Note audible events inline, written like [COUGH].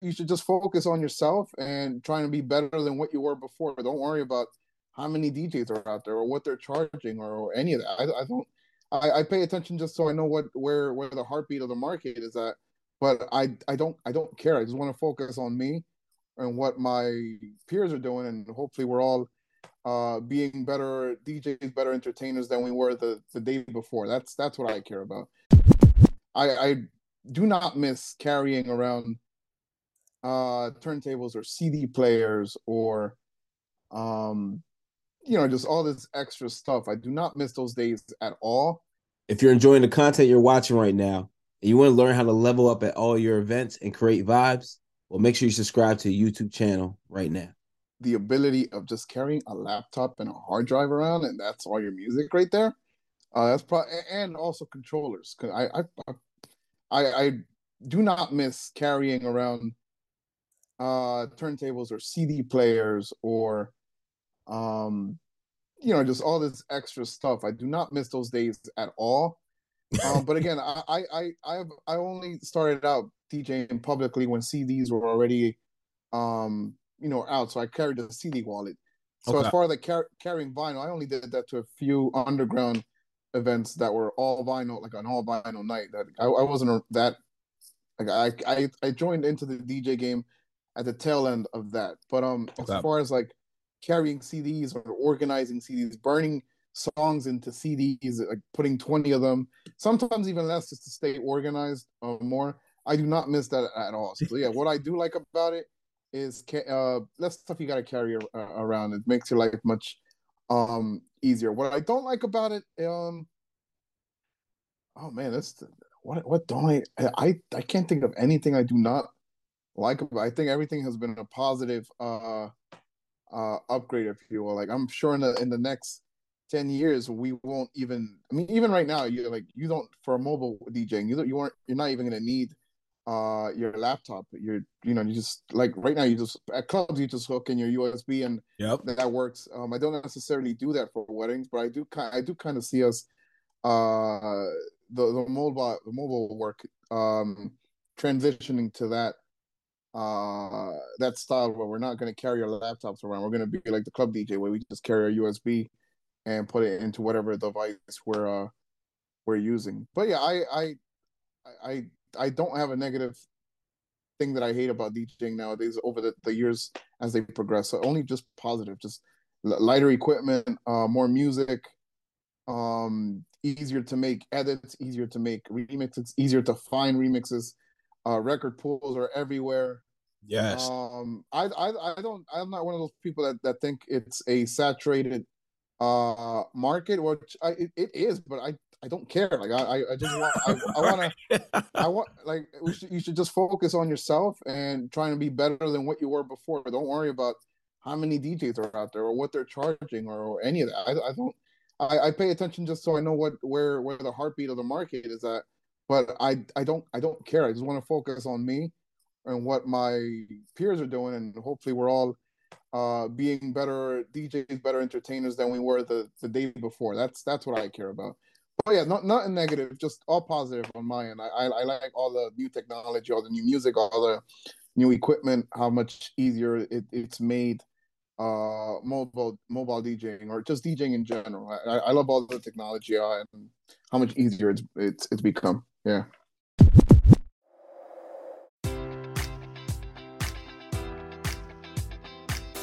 you should just focus on yourself and trying to be better than what you were before. Don't worry about how many DJs are out there or what they're charging or, or any of that. I, I don't. I, I, pay attention just so I know what where where the heartbeat of the market is at. But I I don't I don't care. I just want to focus on me and what my peers are doing, and hopefully we're all uh, being better DJs, better entertainers than we were the the day before. That's that's what I care about. I I do not miss carrying around uh turntables or CD players or um you know just all this extra stuff. I do not miss those days at all. If you're enjoying the content you're watching right now and you want to learn how to level up at all your events and create vibes, well make sure you subscribe to the YouTube channel right now. The ability of just carrying a laptop and a hard drive around and that's all your music right there. Uh that's probably and also controllers. Cause I I I, I do not miss carrying around uh, turntables or CD players or um, you know just all this extra stuff. I do not miss those days at all. Um, but again, I I I have I only started out DJing publicly when CDs were already um, you know out, so I carried a CD wallet. So okay. as far as like car- carrying vinyl, I only did that to a few underground events that were all vinyl, like an all vinyl night. That I, I wasn't that like I, I I joined into the DJ game at the tail end of that. But um, okay. as far as like carrying CDs or organizing CDs, burning songs into CDs, like putting twenty of them, sometimes even less, just to stay organized uh, more. I do not miss that at all. So yeah, what I do like about it is uh, less stuff you got to carry uh, around. It makes your life much um easier. What I don't like about it, um, oh man, that's what what don't I I I can't think of anything I do not like I think everything has been a positive uh uh upgrade if you will. Like I'm sure in the in the next 10 years we won't even I mean even right now you're like you don't for a mobile DJing you don't you aren't you're not even gonna need uh your laptop you're you know you just like right now you just at clubs you just hook in your USB and yep. that works um I don't necessarily do that for weddings but I do kind I do kind of see us uh the the mobile the mobile work um transitioning to that uh that style where we're not going to carry our laptops around. We're going to be like the club DJ where we just carry our USB and put it into whatever device we're uh we're using. But yeah, I I I I don't have a negative thing that I hate about DJing nowadays over the, the years as they progress. So only just positive, just lighter equipment, uh, more music, um, easier to make edits, easier to make remixes, easier to find remixes uh, record pools are everywhere. Yes. Um, I, I, I don't. I'm not one of those people that, that think it's a saturated uh market, which I, it, it is, but I, I don't care. Like I, I just want, I, I want to, [LAUGHS] I want like we should, you should just focus on yourself and trying to be better than what you were before. Don't worry about how many DJs are out there or what they're charging or, or any of that. I, I don't. I, I pay attention just so I know what where where the heartbeat of the market is at but I I don't I don't care. I just want to focus on me and what my peers are doing, and hopefully we're all uh, being better DJs, better entertainers than we were the, the day before. That's that's what I care about. But yeah, not nothing negative, just all positive on my end. I, I, I like all the new technology, all the new music, all the new equipment, how much easier it, it's made uh mobile mobile DJing or just DJing in general. I, I love all the technology uh, and how much easier it's it's it's become. Yeah.